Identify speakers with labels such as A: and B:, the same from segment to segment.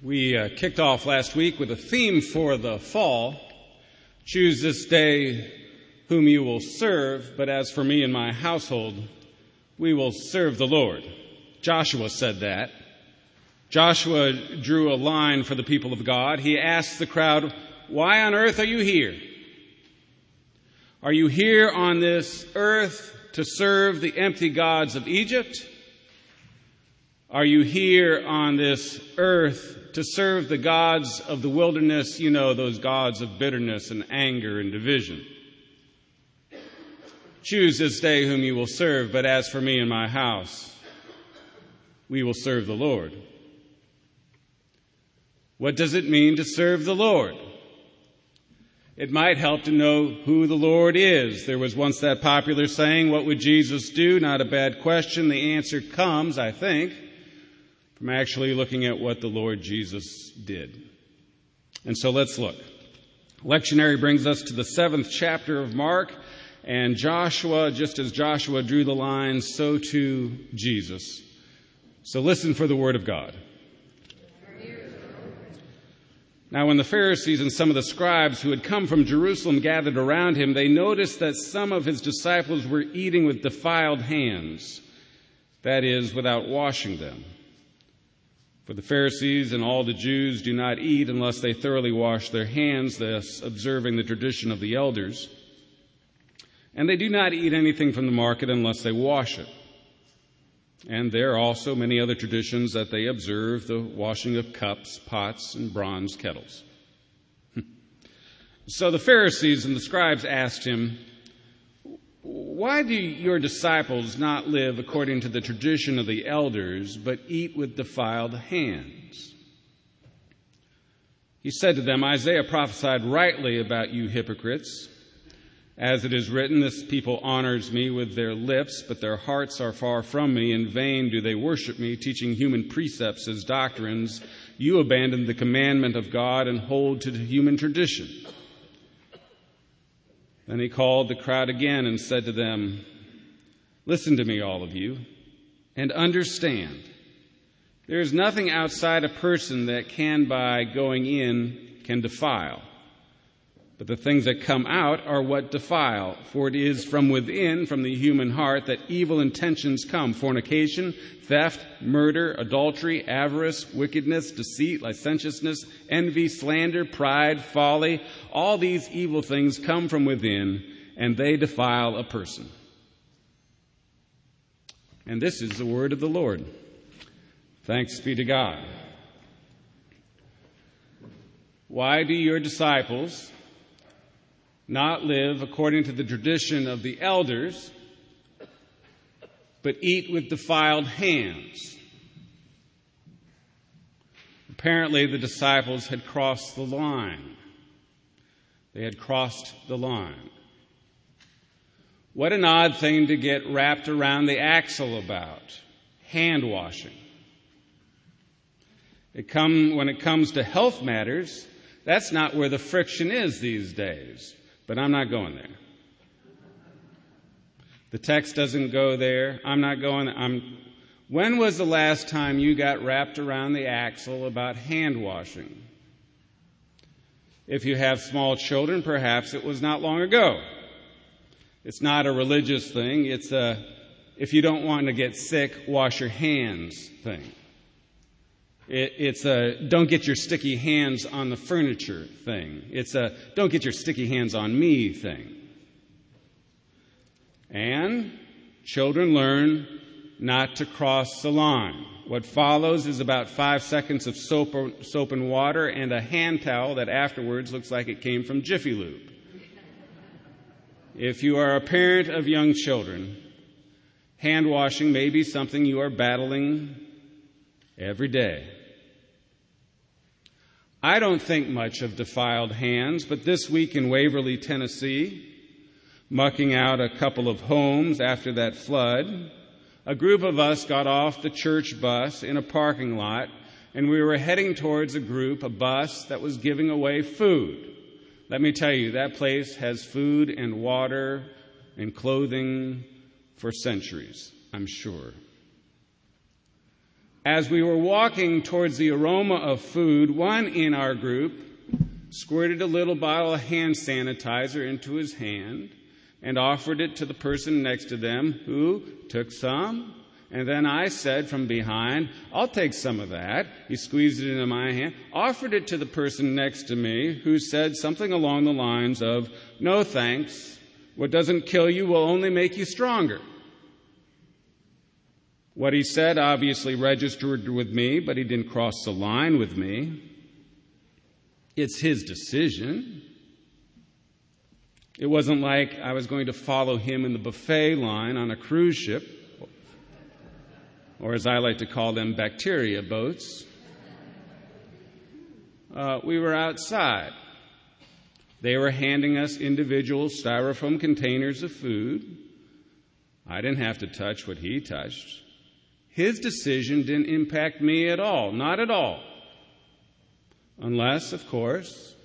A: We uh, kicked off last week with a theme for the fall. Choose this day whom you will serve, but as for me and my household, we will serve the Lord. Joshua said that. Joshua drew a line for the people of God. He asked the crowd, Why on earth are you here? Are you here on this earth to serve the empty gods of Egypt? Are you here on this earth to serve the gods of the wilderness, you know, those gods of bitterness and anger and division. Choose this day whom you will serve, but as for me and my house, we will serve the Lord. What does it mean to serve the Lord? It might help to know who the Lord is. There was once that popular saying, What would Jesus do? Not a bad question. The answer comes, I think, from actually looking at what the Lord Jesus did. And so let's look. Lectionary brings us to the seventh chapter of Mark, and Joshua, just as Joshua drew the line, so too Jesus. So listen for the word of God. Now, when the Pharisees and some of the scribes who had come from Jerusalem gathered around him, they noticed that some of his disciples were eating with defiled hands, that is, without washing them. For the Pharisees and all the Jews do not eat unless they thoroughly wash their hands, thus observing the tradition of the elders. And they do not eat anything from the market unless they wash it. And there are also many other traditions that they observe the washing of cups, pots, and bronze kettles. so the Pharisees and the scribes asked him, why do your disciples not live according to the tradition of the elders, but eat with defiled hands? He said to them, Isaiah prophesied rightly about you hypocrites. As it is written, this people honors me with their lips, but their hearts are far from me. In vain do they worship me, teaching human precepts as doctrines. You abandon the commandment of God and hold to human tradition. Then he called the crowd again and said to them, Listen to me, all of you, and understand. There is nothing outside a person that can, by going in, can defile. But the things that come out are what defile, for it is from within, from the human heart, that evil intentions come fornication, theft, murder, adultery, avarice, wickedness, deceit, licentiousness, envy, slander, pride, folly. All these evil things come from within, and they defile a person. And this is the word of the Lord. Thanks be to God. Why do your disciples not live according to the tradition of the elders, but eat with defiled hands. Apparently, the disciples had crossed the line. They had crossed the line. What an odd thing to get wrapped around the axle about hand washing. It come, when it comes to health matters, that's not where the friction is these days. But I'm not going there. The text doesn't go there. I'm not going. I'm. When was the last time you got wrapped around the axle about hand washing? If you have small children, perhaps it was not long ago. It's not a religious thing. It's a, if you don't want to get sick, wash your hands thing. It, it's a don't get your sticky hands on the furniture thing. It's a don't get your sticky hands on me thing. And children learn not to cross the line. What follows is about five seconds of soap, or, soap and water and a hand towel that afterwards looks like it came from Jiffy Lube. If you are a parent of young children, hand washing may be something you are battling every day. I don't think much of defiled hands, but this week in Waverly, Tennessee, mucking out a couple of homes after that flood, a group of us got off the church bus in a parking lot and we were heading towards a group, a bus that was giving away food. Let me tell you, that place has food and water and clothing for centuries, I'm sure. As we were walking towards the aroma of food, one in our group squirted a little bottle of hand sanitizer into his hand and offered it to the person next to them, who took some. And then I said from behind, I'll take some of that. He squeezed it into my hand, offered it to the person next to me, who said something along the lines of, No thanks. What doesn't kill you will only make you stronger. What he said obviously registered with me, but he didn't cross the line with me. It's his decision. It wasn't like I was going to follow him in the buffet line on a cruise ship, or as I like to call them, bacteria boats. Uh, we were outside. They were handing us individual styrofoam containers of food. I didn't have to touch what he touched. His decision didn't impact me at all, not at all. Unless, of course,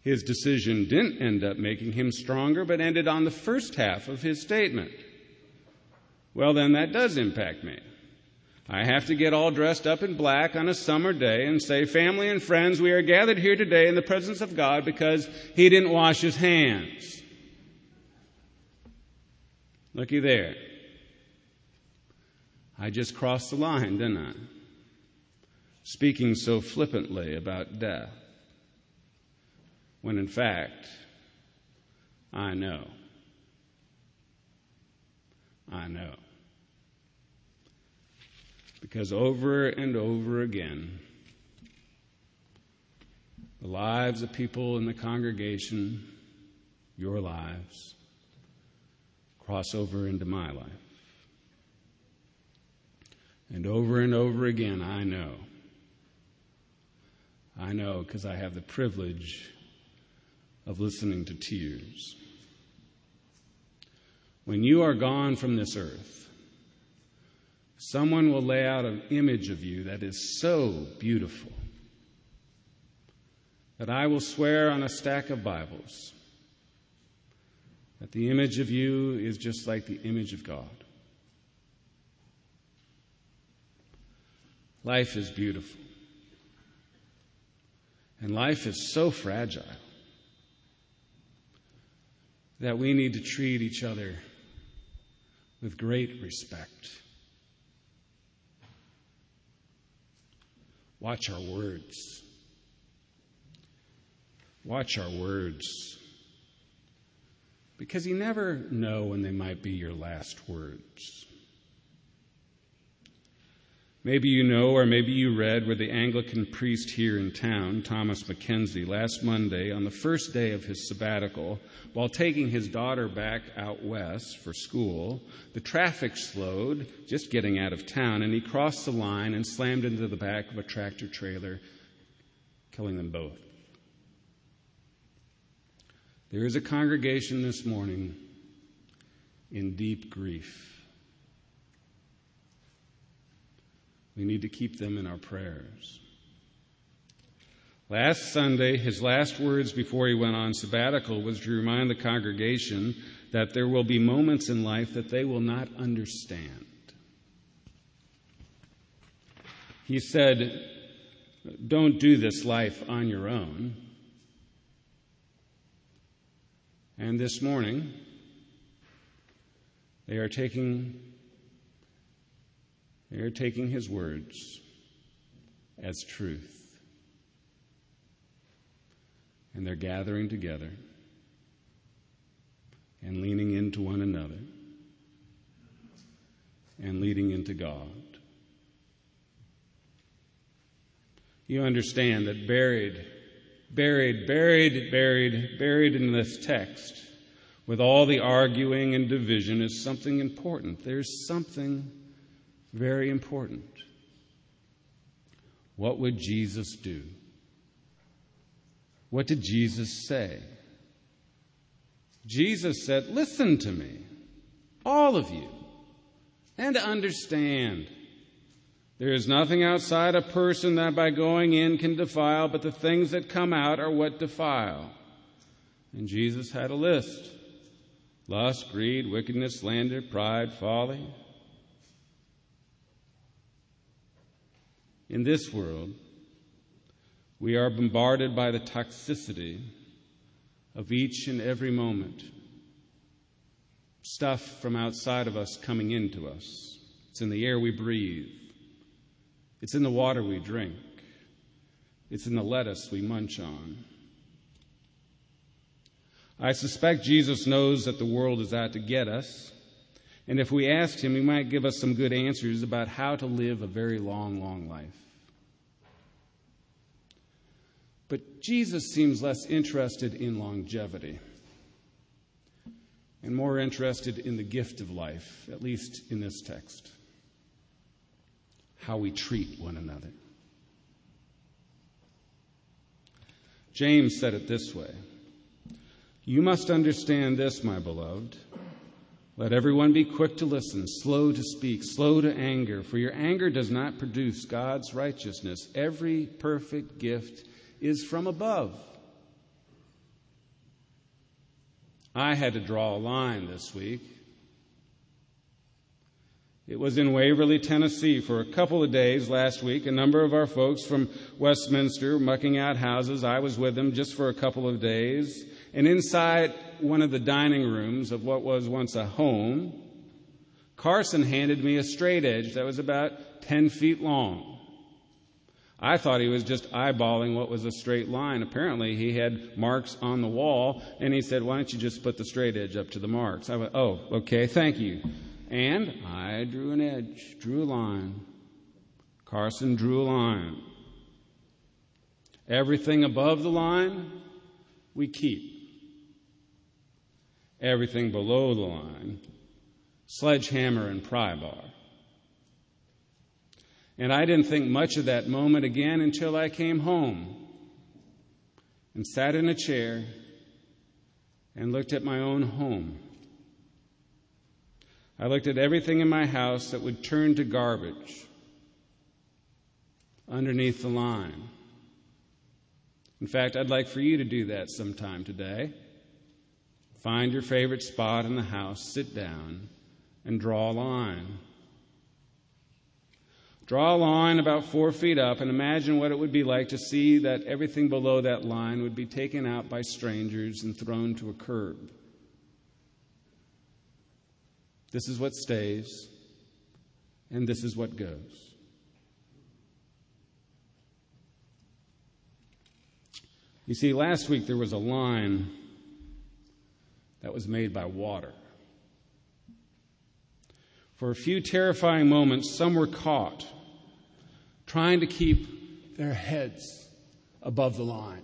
A: his decision didn't end up making him stronger, but ended on the first half of his statement. Well, then that does impact me. I have to get all dressed up in black on a summer day and say, Family and friends, we are gathered here today in the presence of God because he didn't wash his hands. Looky there. I just crossed the line, didn't I? Speaking so flippantly about death, when in fact, I know. I know. Because over and over again, the lives of people in the congregation, your lives, cross over into my life. And over and over again, I know. I know because I have the privilege of listening to tears. When you are gone from this earth, someone will lay out an image of you that is so beautiful that I will swear on a stack of Bibles that the image of you is just like the image of God. Life is beautiful. And life is so fragile that we need to treat each other with great respect. Watch our words. Watch our words. Because you never know when they might be your last words. Maybe you know, or maybe you read, where the Anglican priest here in town, Thomas Mackenzie, last Monday, on the first day of his sabbatical, while taking his daughter back out west for school, the traffic slowed, just getting out of town, and he crossed the line and slammed into the back of a tractor trailer, killing them both. There is a congregation this morning in deep grief. We need to keep them in our prayers. Last Sunday, his last words before he went on sabbatical was to remind the congregation that there will be moments in life that they will not understand. He said, Don't do this life on your own. And this morning, they are taking they are taking his words as truth. And they're gathering together and leaning into one another and leading into God. You understand that buried, buried, buried, buried, buried in this text, with all the arguing and division, is something important. There's something very important. What would Jesus do? What did Jesus say? Jesus said, Listen to me, all of you, and understand. There is nothing outside a person that by going in can defile, but the things that come out are what defile. And Jesus had a list lust, greed, wickedness, slander, pride, folly. In this world, we are bombarded by the toxicity of each and every moment. Stuff from outside of us coming into us. It's in the air we breathe. It's in the water we drink. It's in the lettuce we munch on. I suspect Jesus knows that the world is out to get us. And if we asked him, he might give us some good answers about how to live a very long, long life. But Jesus seems less interested in longevity and more interested in the gift of life, at least in this text how we treat one another. James said it this way You must understand this, my beloved. Let everyone be quick to listen, slow to speak, slow to anger, for your anger does not produce God's righteousness. Every perfect gift is from above. I had to draw a line this week. It was in Waverly, Tennessee for a couple of days last week. A number of our folks from Westminster mucking out houses. I was with them just for a couple of days. And inside one of the dining rooms of what was once a home, Carson handed me a straight edge that was about 10 feet long. I thought he was just eyeballing what was a straight line. Apparently, he had marks on the wall, and he said, Why don't you just put the straight edge up to the marks? I went, Oh, okay, thank you. And I drew an edge, drew a line. Carson drew a line. Everything above the line, we keep everything below the line, sledgehammer and pry bar. And I didn't think much of that moment again until I came home and sat in a chair and looked at my own home. I looked at everything in my house that would turn to garbage underneath the line. In fact, I'd like for you to do that sometime today. Find your favorite spot in the house, sit down, and draw a line. Draw a line about four feet up and imagine what it would be like to see that everything below that line would be taken out by strangers and thrown to a curb. This is what stays, and this is what goes. You see, last week there was a line that was made by water. For a few terrifying moments, some were caught trying to keep their heads above the line.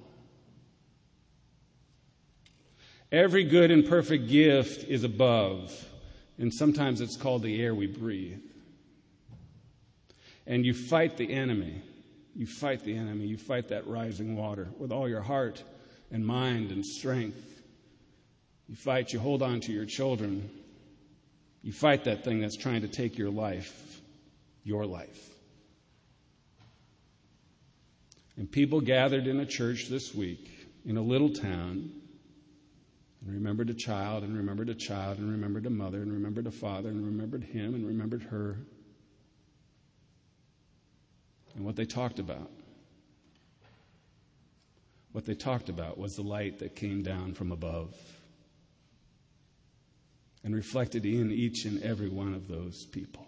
A: Every good and perfect gift is above, and sometimes it's called the air we breathe. And you fight the enemy. You fight the enemy. You fight that rising water with all your heart and mind and strength. You fight, you hold on to your children. You fight that thing that's trying to take your life, your life. And people gathered in a church this week in a little town and remembered a child and remembered a child and remembered a mother and remembered a father and remembered him and remembered her. And what they talked about. What they talked about was the light that came down from above and reflected in each and every one of those people.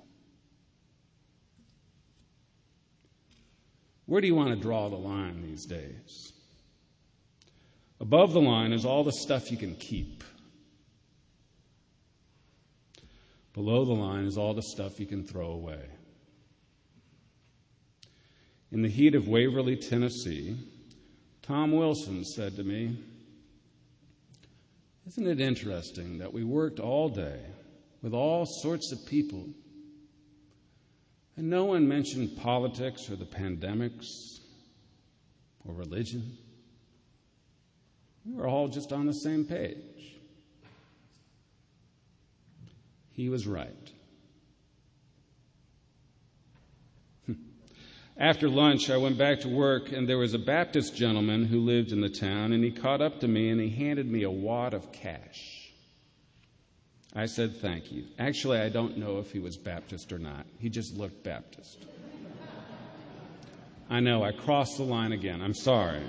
A: Where do you want to draw the line these days? Above the line is all the stuff you can keep. Below the line is all the stuff you can throw away. In the heat of Waverly, Tennessee, Tom Wilson said to me, isn't it interesting that we worked all day with all sorts of people and no one mentioned politics or the pandemics or religion? We were all just on the same page. He was right. After lunch, I went back to work, and there was a Baptist gentleman who lived in the town, and he caught up to me and he handed me a wad of cash. I said, Thank you. Actually, I don't know if he was Baptist or not. He just looked Baptist. I know, I crossed the line again. I'm sorry.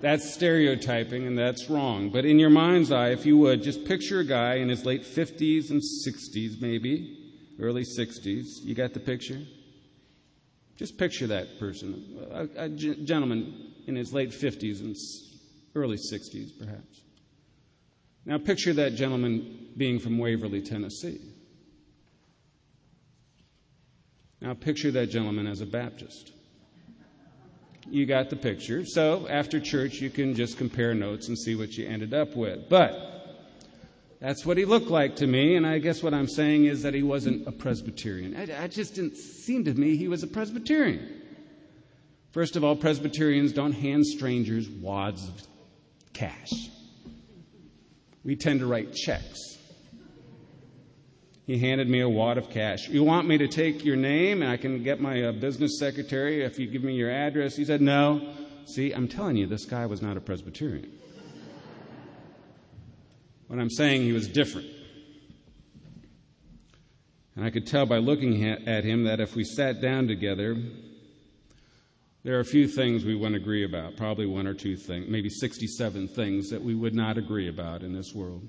A: That's stereotyping and that's wrong. But in your mind's eye, if you would, just picture a guy in his late 50s and 60s, maybe, early 60s. You got the picture? Just picture that person, a, gentleman in his late 50s and early 60s, perhaps. Now picture that gentleman being from Waverly, Tennessee. Now picture that gentleman as a Baptist. You got the picture. So after church, you can just compare notes and see what you ended up with. But that's what he looked like to me, and I guess what I'm saying is that he wasn't a Presbyterian. I, I just didn't seem to me he was a Presbyterian. First of all, Presbyterians don't hand strangers wads of cash. We tend to write checks. He handed me a wad of cash. You want me to take your name and I can get my uh, business secretary if you give me your address? He said, No. See, I'm telling you, this guy was not a Presbyterian. What I'm saying, he was different. And I could tell by looking at him that if we sat down together, there are a few things we wouldn't agree about, probably one or two things, maybe 67 things that we would not agree about in this world.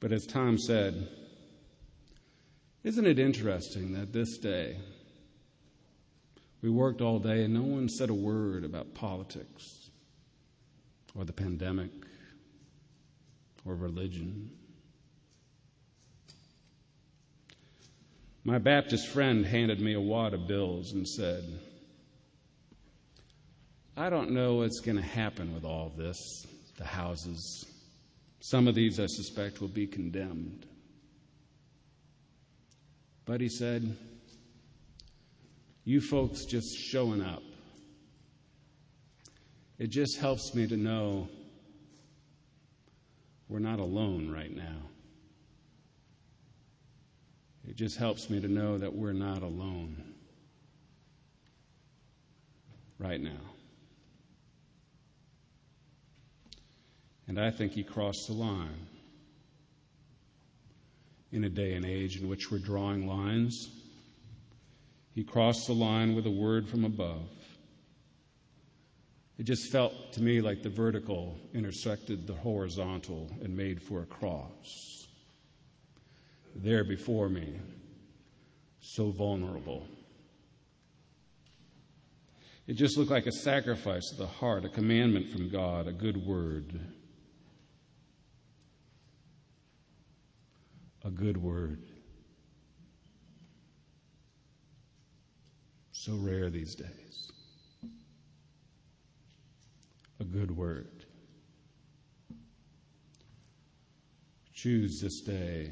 A: But as Tom said, isn't it interesting that this day we worked all day and no one said a word about politics or the pandemic or religion? My Baptist friend handed me a wad of bills and said, I don't know what's going to happen with all this, the houses, some of these, I suspect, will be condemned. But he said, You folks just showing up, it just helps me to know we're not alone right now. It just helps me to know that we're not alone right now. And I think he crossed the line. In a day and age in which we're drawing lines, he crossed the line with a word from above. It just felt to me like the vertical intersected the horizontal and made for a cross. There before me, so vulnerable. It just looked like a sacrifice of the heart, a commandment from God, a good word. a good word. So rare these days. Good word. Choose this day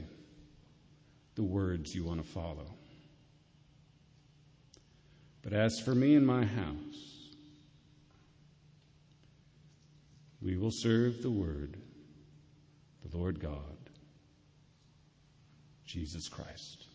A: the words you want to follow. But as for me and my house, we will serve the word, the Lord God. Jesus Christ.